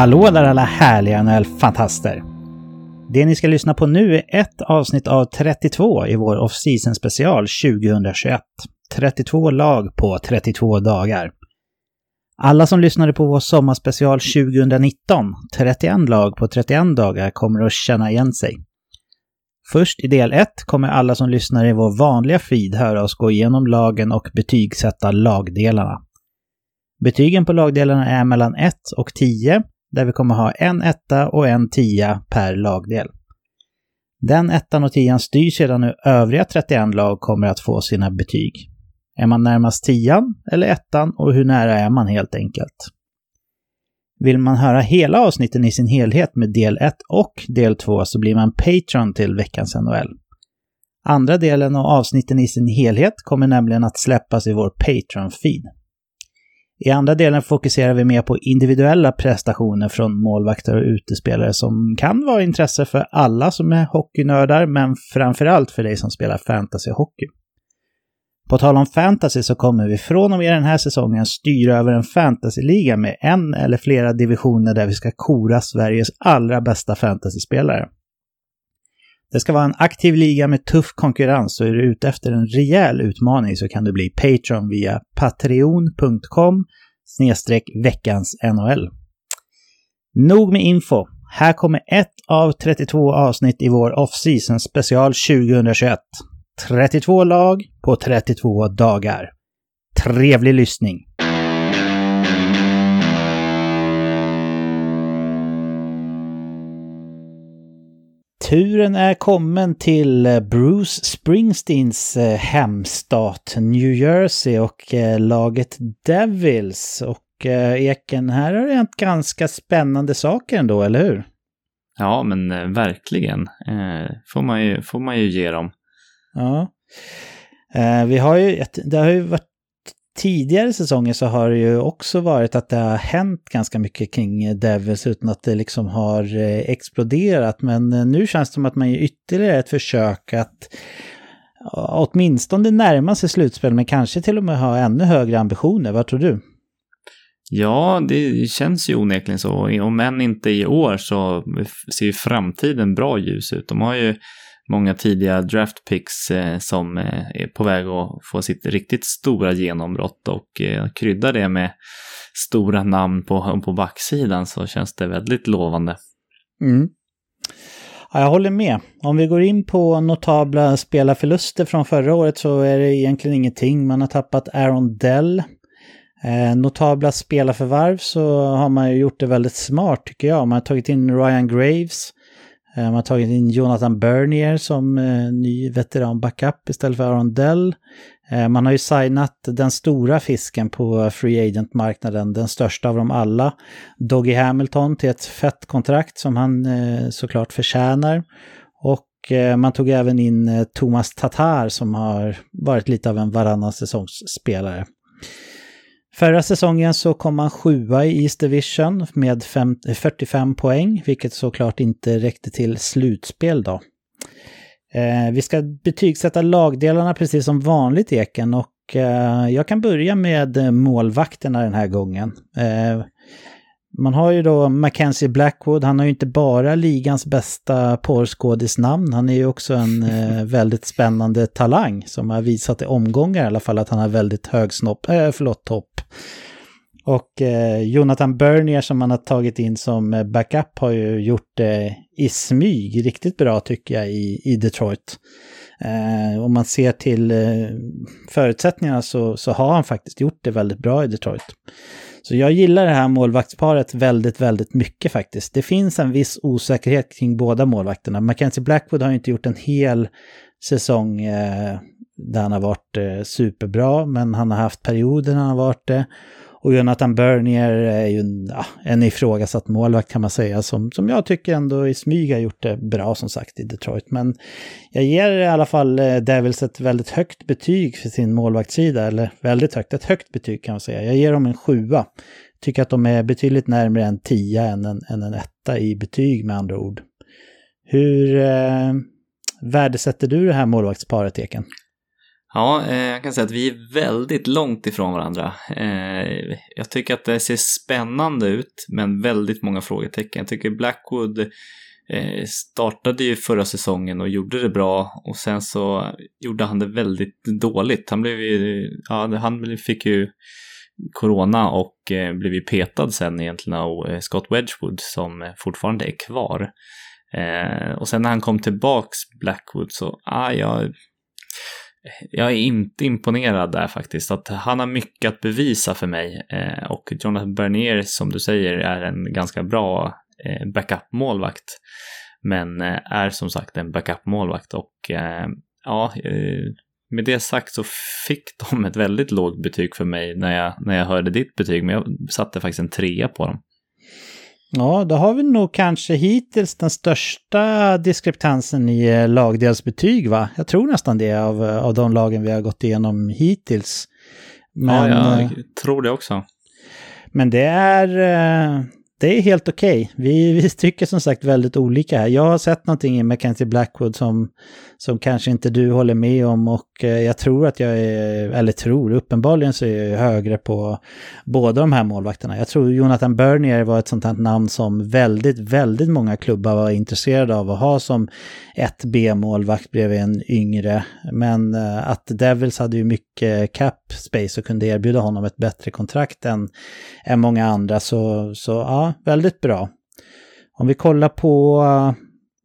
Hallå där alla härliga NHL-fantaster! Det ni ska lyssna på nu är ett avsnitt av 32 i vår off-season special 2021. 32 lag på 32 dagar. Alla som lyssnade på vår sommarspecial 2019, 31 lag på 31 dagar, kommer att känna igen sig. Först i del 1 kommer alla som lyssnar i vår vanliga feed höra oss gå igenom lagen och betygsätta lagdelarna. Betygen på lagdelarna är mellan 1 och 10, där vi kommer ha en etta och en tia per lagdel. Den ettan och tian styr sedan hur övriga 31 lag kommer att få sina betyg. Är man närmast tian eller ettan och hur nära är man helt enkelt? Vill man höra hela avsnitten i sin helhet med del 1 och del 2 så blir man Patreon till veckans NHL. Andra delen och avsnitten i sin helhet kommer nämligen att släppas i vår Patreon-feed. I andra delen fokuserar vi mer på individuella prestationer från målvakter och utespelare som kan vara intresse för alla som är hockeynördar, men framförallt för dig som spelar fantasyhockey. På tal om fantasy så kommer vi från och med den här säsongen styra över en fantasyliga med en eller flera divisioner där vi ska kora Sveriges allra bästa fantasyspelare. Det ska vara en aktiv liga med tuff konkurrens och är du ute efter en rejäl utmaning så kan du bli Patreon via patreon.com snedstreck veckans NHL. Nog med info. Här kommer ett av 32 avsnitt i vår off-season special 2021. 32 lag på 32 dagar. Trevlig lyssning! Turen är kommen till Bruce Springsteens eh, hemstat New Jersey och eh, laget Devils. Och eh, Eken, här har det hänt ganska spännande saker ändå, eller hur? Ja, men verkligen. får, man ju, får man ju ge dem. Ja. Vi har ju, det har ju varit tidigare säsonger så har det ju också varit att det har hänt ganska mycket kring Devils utan att det liksom har eh, exploderat. Men eh, nu känns det som att man gör ytterligare ett försök att åtminstone närma sig slutspel men kanske till och med ha ännu högre ambitioner. Vad tror du? Ja, det känns ju onekligen så. Om än inte i år så ser ju framtiden bra ljus ut. De har ju många tidiga draftpicks picks eh, som eh, är på väg att få sitt riktigt stora genombrott och eh, krydda det med stora namn på, på backsidan så känns det väldigt lovande. Mm. Ja, jag håller med. Om vi går in på notabla spelarförluster från förra året så är det egentligen ingenting. Man har tappat Aaron Dell. Eh, notabla spelarförvarv så har man ju gjort det väldigt smart tycker jag. Man har tagit in Ryan Graves. Eh, man har tagit in Jonathan Bernier som eh, ny veteran backup istället för Aaron Dell. Eh, man har ju signat den stora fisken på Free Agent-marknaden, den största av dem alla, Doggy Hamilton till ett fett kontrakt som han eh, såklart förtjänar. Och eh, man tog även in Thomas Tatar som har varit lite av en varannan säsongsspelare. Förra säsongen så kom man sjua i East Division med 45 poäng, vilket såklart inte räckte till slutspel då. Eh, vi ska betygsätta lagdelarna precis som vanligt Eken och eh, jag kan börja med målvakterna den här gången. Eh, Eh, man har ju då Mackenzie Blackwood, han har ju inte bara ligans bästa porrskådisnamn, han är ju också en eh, väldigt spännande talang som har visat i omgångar i alla fall att han har väldigt hög snopp, äh, förlåt, topp. Och eh, Jonathan Bernier som man har tagit in som eh, backup har ju gjort det i smyg riktigt bra tycker jag i, i Detroit. Eh, om man ser till eh, förutsättningarna så, så har han faktiskt gjort det väldigt bra i Detroit. Så jag gillar det här målvaktsparet väldigt, väldigt mycket faktiskt. Det finns en viss osäkerhet kring båda målvakterna. Mackenzie Blackwood har ju inte gjort en hel säsong eh, där han har varit eh, superbra, men han har haft perioder när han har varit det. Och Jonathan Bernier är ju en, ja, en ifrågasatt målvakt kan man säga, som, som jag tycker ändå i smyg har gjort det bra som sagt i Detroit. Men jag ger i alla fall eh, Devils ett väldigt högt betyg för sin målvaktssida, eller väldigt högt, ett högt betyg kan man säga. Jag ger dem en sjua. Tycker att de är betydligt närmare en tia än en, än en etta i betyg med andra ord. Hur eh, värdesätter du det här målvaktsparet, Eken? Ja, eh, jag kan säga att vi är väldigt långt ifrån varandra. Eh, jag tycker att det ser spännande ut, men väldigt många frågetecken. Jag tycker Blackwood eh, startade ju förra säsongen och gjorde det bra och sen så gjorde han det väldigt dåligt. Han blev ju, ja, han fick ju corona och blev ju petad sen egentligen av Scott Wedgwood som fortfarande är kvar. och sen när han kom tillbaks Blackwood så, ah, jag jag är inte imponerad där faktiskt. Att han har mycket att bevisa för mig. Eh, och Jonathan Bernier, som du säger, är en ganska bra eh, backup-målvakt. Men eh, är som sagt en backup-målvakt. Och eh, ja, eh, med det sagt så fick de ett väldigt lågt betyg för mig när jag, när jag hörde ditt betyg. Men jag satte faktiskt en trea på dem. Ja, då har vi nog kanske hittills den största diskrepansen i eh, lagdelsbetyg, va? Jag tror nästan det av, eh, av de lagen vi har gått igenom hittills. Men, ja, jag eh, tror det också. Men det är, det är helt okej. Okay. Vi, vi tycker som sagt väldigt olika här. Jag har sett någonting i Mackenzie Blackwood som, som kanske inte du håller med om och Eh, jag tror att jag är, eller tror, uppenbarligen så är jag högre på båda de här målvakterna. Jag tror Jonathan Bernier var ett sånt här namn som väldigt, väldigt många klubbar var intresserade av att ha som ett B-målvakt bredvid en yngre. Men eh, att Devils hade ju mycket cap space och kunde erbjuda honom ett bättre kontrakt än, än många andra. Så, så ja, väldigt bra. Om vi kollar på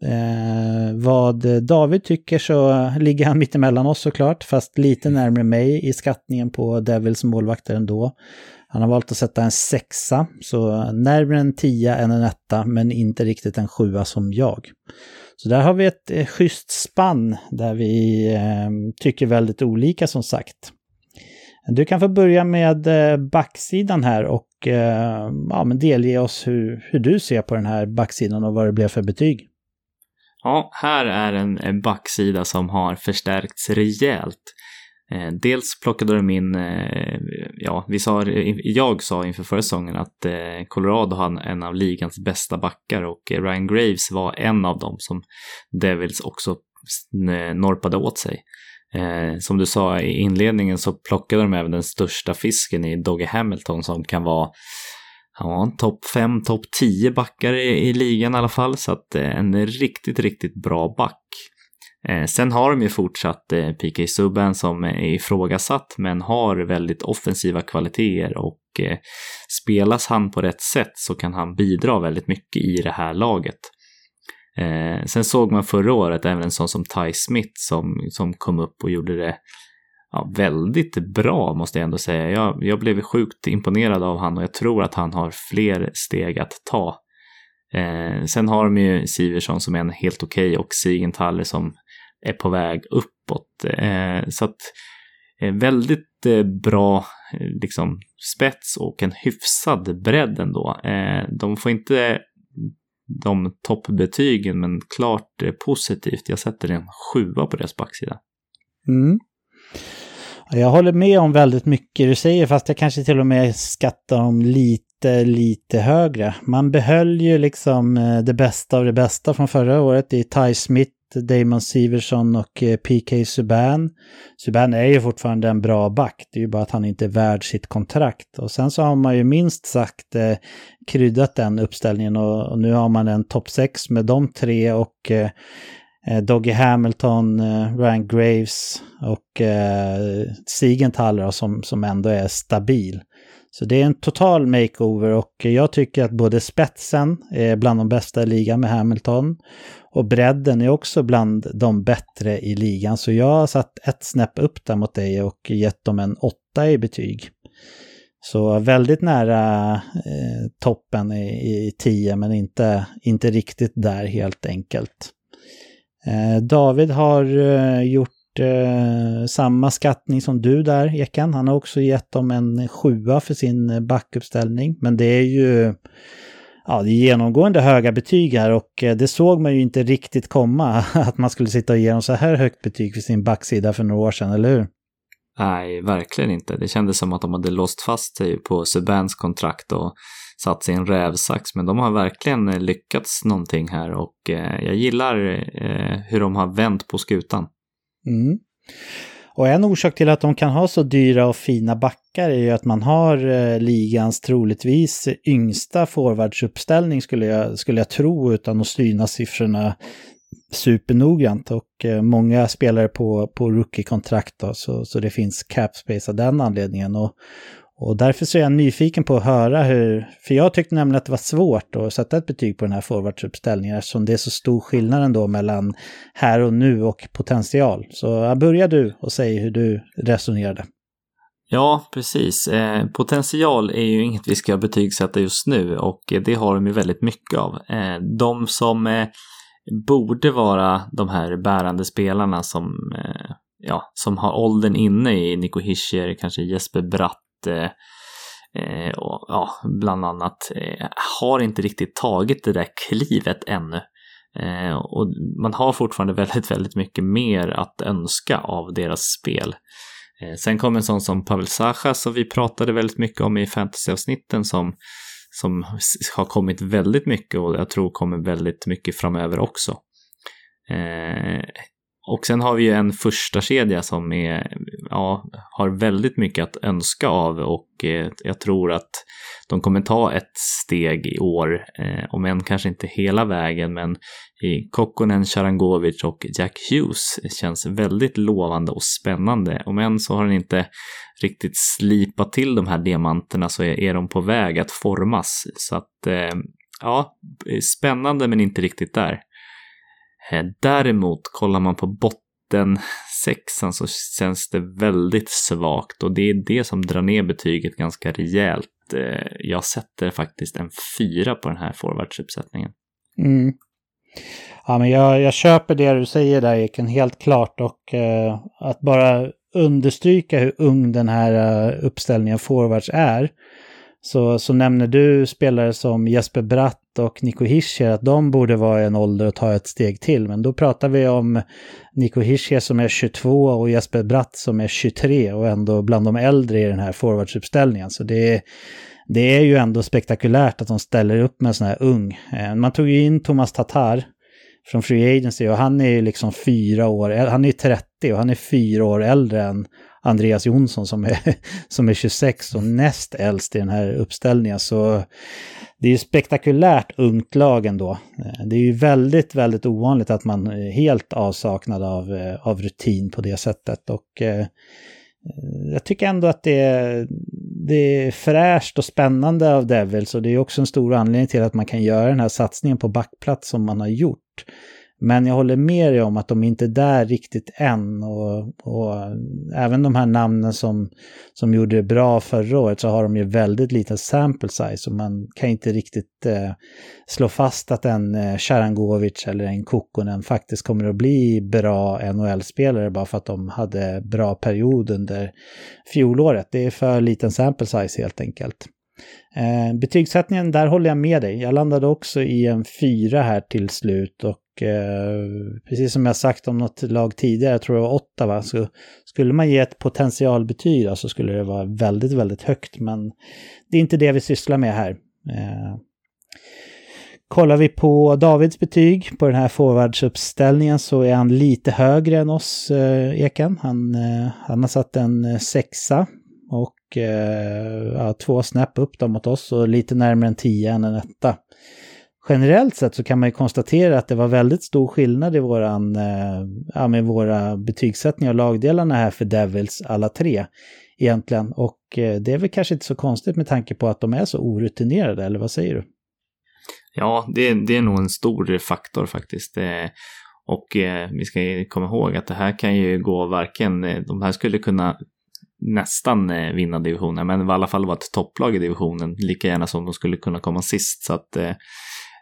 eh, vad David tycker så ligger han mittemellan oss såklart, fast lite närmre mig i skattningen på Devils målvakter ändå. Han har valt att sätta en sexa, så närmre en tia än en etta, men inte riktigt en sjua som jag. Så där har vi ett eh, schysst spann där vi eh, tycker väldigt olika som sagt. Du kan få börja med eh, backsidan här och eh, ja, men delge oss hur, hur du ser på den här backsidan och vad det blev för betyg. Ja, här är en backsida som har förstärkts rejält. Eh, dels plockade de in, eh, ja, vi sa, jag sa inför förra säsongen att eh, Colorado har en av ligans bästa backar och Ryan Graves var en av dem som Devils också norpade åt sig. Som du sa i inledningen så plockade de även den största fisken i Dogge Hamilton som kan vara han var en topp 5, topp 10 backar i, i, ligan i alla fall. Så att eh, en riktigt, riktigt bra back. Eh, sen har de ju fortsatt eh, PK Subban som är ifrågasatt men har väldigt offensiva kvaliteter och eh, spelas han på rätt sätt så kan han bidra väldigt mycket i det här laget. Eh, sen såg man förra året även en sån som Ty Smith som, som kom upp och gjorde det ja, väldigt bra måste jag ändå säga. Jag, jag blev sjukt imponerad av han och jag tror att han har fler steg att ta. Eh, sen har de ju Siversson som är en helt okej okay och Sigenthaler som är på väg uppåt. Eh, så att eh, väldigt eh, bra eh, liksom spets och en hyfsad bredd ändå. Eh, de får inte de toppbetygen, men klart eh, positivt. Jag sätter en sjua på deras backsida. Mm. Jag håller med om väldigt mycket du säger, fast jag kanske till och med skattar dem lite, lite högre. Man behöll ju liksom eh, det bästa av det bästa från förra året i Ty Smith, Damon Siverson och eh, PK Subban. Subban är ju fortfarande en bra back, det är ju bara att han inte är värd sitt kontrakt. Och sen så har man ju minst sagt eh, kryddat den uppställningen och, och, nu har man en topp 6 med de tre och eh, Eh, Doggy Hamilton, eh, Ryan Graves och eh, Siegenthaler som, som ändå är stabil. Så det är en total makeover och jag tycker att både spetsen är bland de bästa i ligan med Hamilton och bredden är också bland de bättre i ligan. Så jag har satt ett snäpp upp där mot dig och gett dem en åtta i betyg. Så väldigt nära eh, toppen i, i 10 men inte, inte riktigt där helt enkelt. Eh, David har eh, gjort eh, samma skattning som du där, Ekan. Han har också gett dem en sjua för sin eh, backuppställning. Men det är ju ja, det är genomgående höga betyg här och eh, det såg man ju inte riktigt komma att man skulle sitta och ge dem så här högt betyg för sin backsida för några år sedan, eller hur? Nej, verkligen inte. Det kändes som att de hade låst fast sig på Subans kontrakt och satt sig i en rävsax. Men de har verkligen eh, lyckats någonting här och eh, jag gillar eh, hur de har vänt på skutan. Mm. Och en orsak till att de kan ha så dyra och fina backar är ju att man har ligans troligtvis yngsta forwardsuppställning skulle jag, skulle jag tro utan att syna siffrorna supernoggrant. Och många spelare på, på rookie-kontrakt så, så det finns cap space av den anledningen. Och, och därför så är jag nyfiken på att höra hur, för jag tyckte nämligen att det var svårt att sätta ett betyg på den här forwardsuppställningen eftersom det är så stor skillnad ändå mellan här och nu och potential. Så börja du och säg hur du resonerade. Ja, precis. Eh, potential är ju inget vi ska betygsätta just nu och det har de ju väldigt mycket av. Eh, de som eh, borde vara de här bärande spelarna som, eh, ja, som har åldern inne i Nico Hischer, kanske Jesper Bratt Eh, eh, och, ja, bland annat, eh, har inte riktigt tagit det där klivet ännu. Eh, och man har fortfarande väldigt, väldigt mycket mer att önska av deras spel. Eh, sen kommer en sån som Pavel Sacha som vi pratade väldigt mycket om i fantasyavsnitten som, som har kommit väldigt mycket och jag tror kommer väldigt mycket framöver också. Eh, och sen har vi ju en första kedja som är, ja, har väldigt mycket att önska av och eh, jag tror att de kommer ta ett steg i år, eh, om än kanske inte hela vägen, men i Kokkonen, Sharangovic och Jack Hughes känns väldigt lovande och spännande. Om än så har den inte riktigt slipat till de här diamanterna så är, är de på väg att formas. Så att, eh, ja, spännande men inte riktigt där. Eh, däremot kollar man på botten sexan så känns det väldigt svagt och det är det som drar ner betyget ganska rejält. Eh, jag sätter faktiskt en fyra på den här forwardsuppsättningen. Mm. Ja, men jag, jag köper det du säger där Eken, helt klart. Och eh, att bara understryka hur ung den här uh, uppställningen forwards är. Så, så nämner du spelare som Jesper Bratt och Nico Hischier att de borde vara i en ålder att ta ett steg till. Men då pratar vi om Nico Hischier som är 22 och Jesper Bratt som är 23 och ändå bland de äldre i den här forwardsuppställningen. Så det är, det är ju ändå spektakulärt att de ställer upp med en sån här ung. Eh, man tog ju in Thomas Tatar från Free Agency och han är ju liksom fyra år, han är 30 och han är fyra år äldre än Andreas Jonsson som är, som är 26 och näst äldst i den här uppställningen. Så det är ju spektakulärt ungt lag ändå. Eh, det är ju väldigt, väldigt ovanligt att man är helt avsaknad av, eh, av rutin på det sättet. Och eh, jag tycker ändå att det är, det är fräscht och spännande av Devils och det är också en stor anledning till att man kan göra den här satsningen på backplats som man har gjort. Men jag håller med dig om att de inte är där riktigt än. Och, och, även de här namnen som, som gjorde det bra förra året så har de ju väldigt liten sample size. Och man kan inte riktigt eh, slå fast att en eh, Sharangovic eller en Kokkonen faktiskt kommer att bli bra NHL-spelare bara för att de hade bra period under fjolåret. Det är för liten sample size helt enkelt. Eh, betygssättningen, där håller jag med dig. Jag landade också i en fyra här till slut och eh, precis som jag sagt om något lag tidigare, jag tror det var Ottawa, så skulle man ge ett potentialbetyg så skulle det vara väldigt, väldigt högt. Men det är inte det vi sysslar med här. Eh, kollar vi på Davids betyg på den här forwardsuppställningen så är han lite högre än oss, eh, Eken. Han, eh, han har satt en eh, sexa och eh, ja, två snäpp upp då mot oss och lite närmare en tia än en etta generellt sett så kan man ju konstatera att det var väldigt stor skillnad i våran, eh, ja, med våra betygssättningar av lagdelarna här för Devils alla tre egentligen. Och eh, det är väl kanske inte så konstigt med tanke på att de är så orutinerade, eller vad säger du? Ja, det, det är nog en stor faktor faktiskt. Eh, och eh, vi ska komma ihåg att det här kan ju gå varken, eh, de här skulle kunna nästan eh, vinna divisionen, men i alla fall vara ett topplag i divisionen, lika gärna som de skulle kunna komma sist. Så att eh,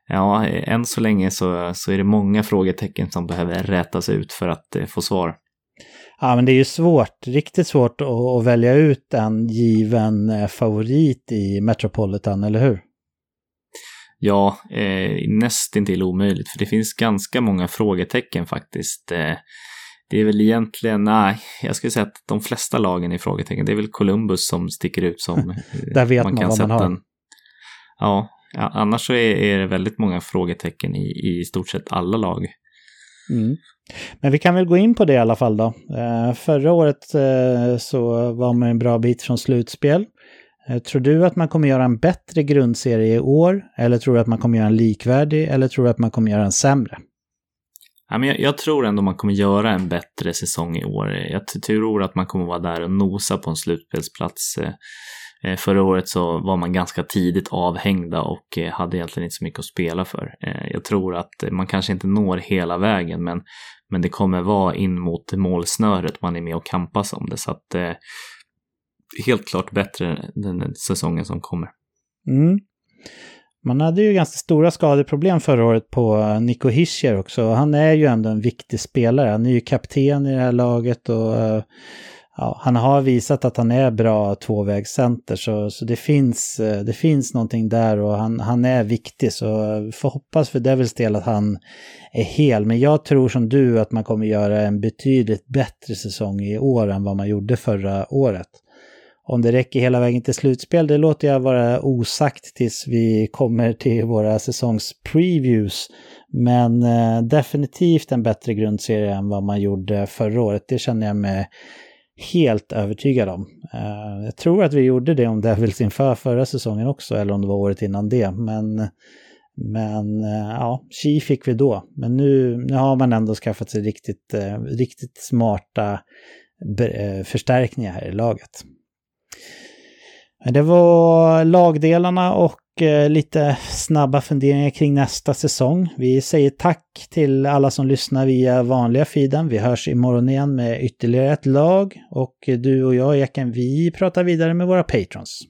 ja, än så länge så, så är det många frågetecken som behöver rätas ut för att eh, få svar. Ja, men det är ju svårt, riktigt svårt att, att välja ut en given eh, favorit i Metropolitan, eller hur? Ja, eh, nästintill omöjligt, för det finns ganska många frågetecken faktiskt. Eh, det är väl egentligen, nej, jag skulle säga att de flesta lagen är frågetecken. Det är väl Columbus som sticker ut som... Där vet man, man vad man har. En, ja, Ja, annars så är, är, det väldigt många frågetecken i, i stort sett alla lag. Mm. Men vi kan väl gå in på det i alla fall då. Eh, förra året eh, så var man en bra bit från slutspel. Eh, tror du att man kommer göra en bättre grundserie i år? Eller tror du att man kommer göra en likvärdig? Eller tror du att man kommer göra en sämre? Ja, men jag, jag, tror ändå man kommer göra en bättre säsong i år. Jag tror att man kommer vara där och nosa på en slutspelsplats. Eh, förra året så var man ganska tidigt avhängda och eh, hade egentligen inte så mycket att spela för. Eh, jag tror att man kanske inte når hela vägen men, men det kommer vara in mot målsnöret man är med och kampas om det. Så att helt klart bättre den säsongen som kommer. Mm. Man hade ju ganska stora skadeproblem förra året på Nico Hischier också. Han är ju ändå en viktig spelare. Han är ju kapten i det här laget och ja, han har visat att han är bra tvåvägscenter. Så, så det, finns, eh, det finns någonting där och han, han är viktig. Så får hoppas för Devils del att han är hel. Men jag tror som du att man kommer göra en betydligt bättre säsong i år än vad man gjorde förra året. Om det räcker hela vägen till slutspel, det låter jag vara osagt tills vi kommer till våra säsongspreviews. Men eh, definitivt en bättre grundserie än vad man gjorde förra året. Det känner jag mig helt övertygad om. Eh, jag tror att vi gjorde det om Devils inför förra säsongen också, eller om det var året innan det. Men, men eh, ja, Chi fick vi då. Men nu, nu har man ändå skaffat sig riktigt, eh, riktigt smarta förstärkningar här i laget. Det var lagdelarna och eh, lite snabba funderingar kring nästa säsong. Vi säger tack till alla som lyssnar via vanliga feeden. Vi hörs imorgon igen med ytterligare ett lag och du och jag, Eken, vi pratar vidare med våra patrons.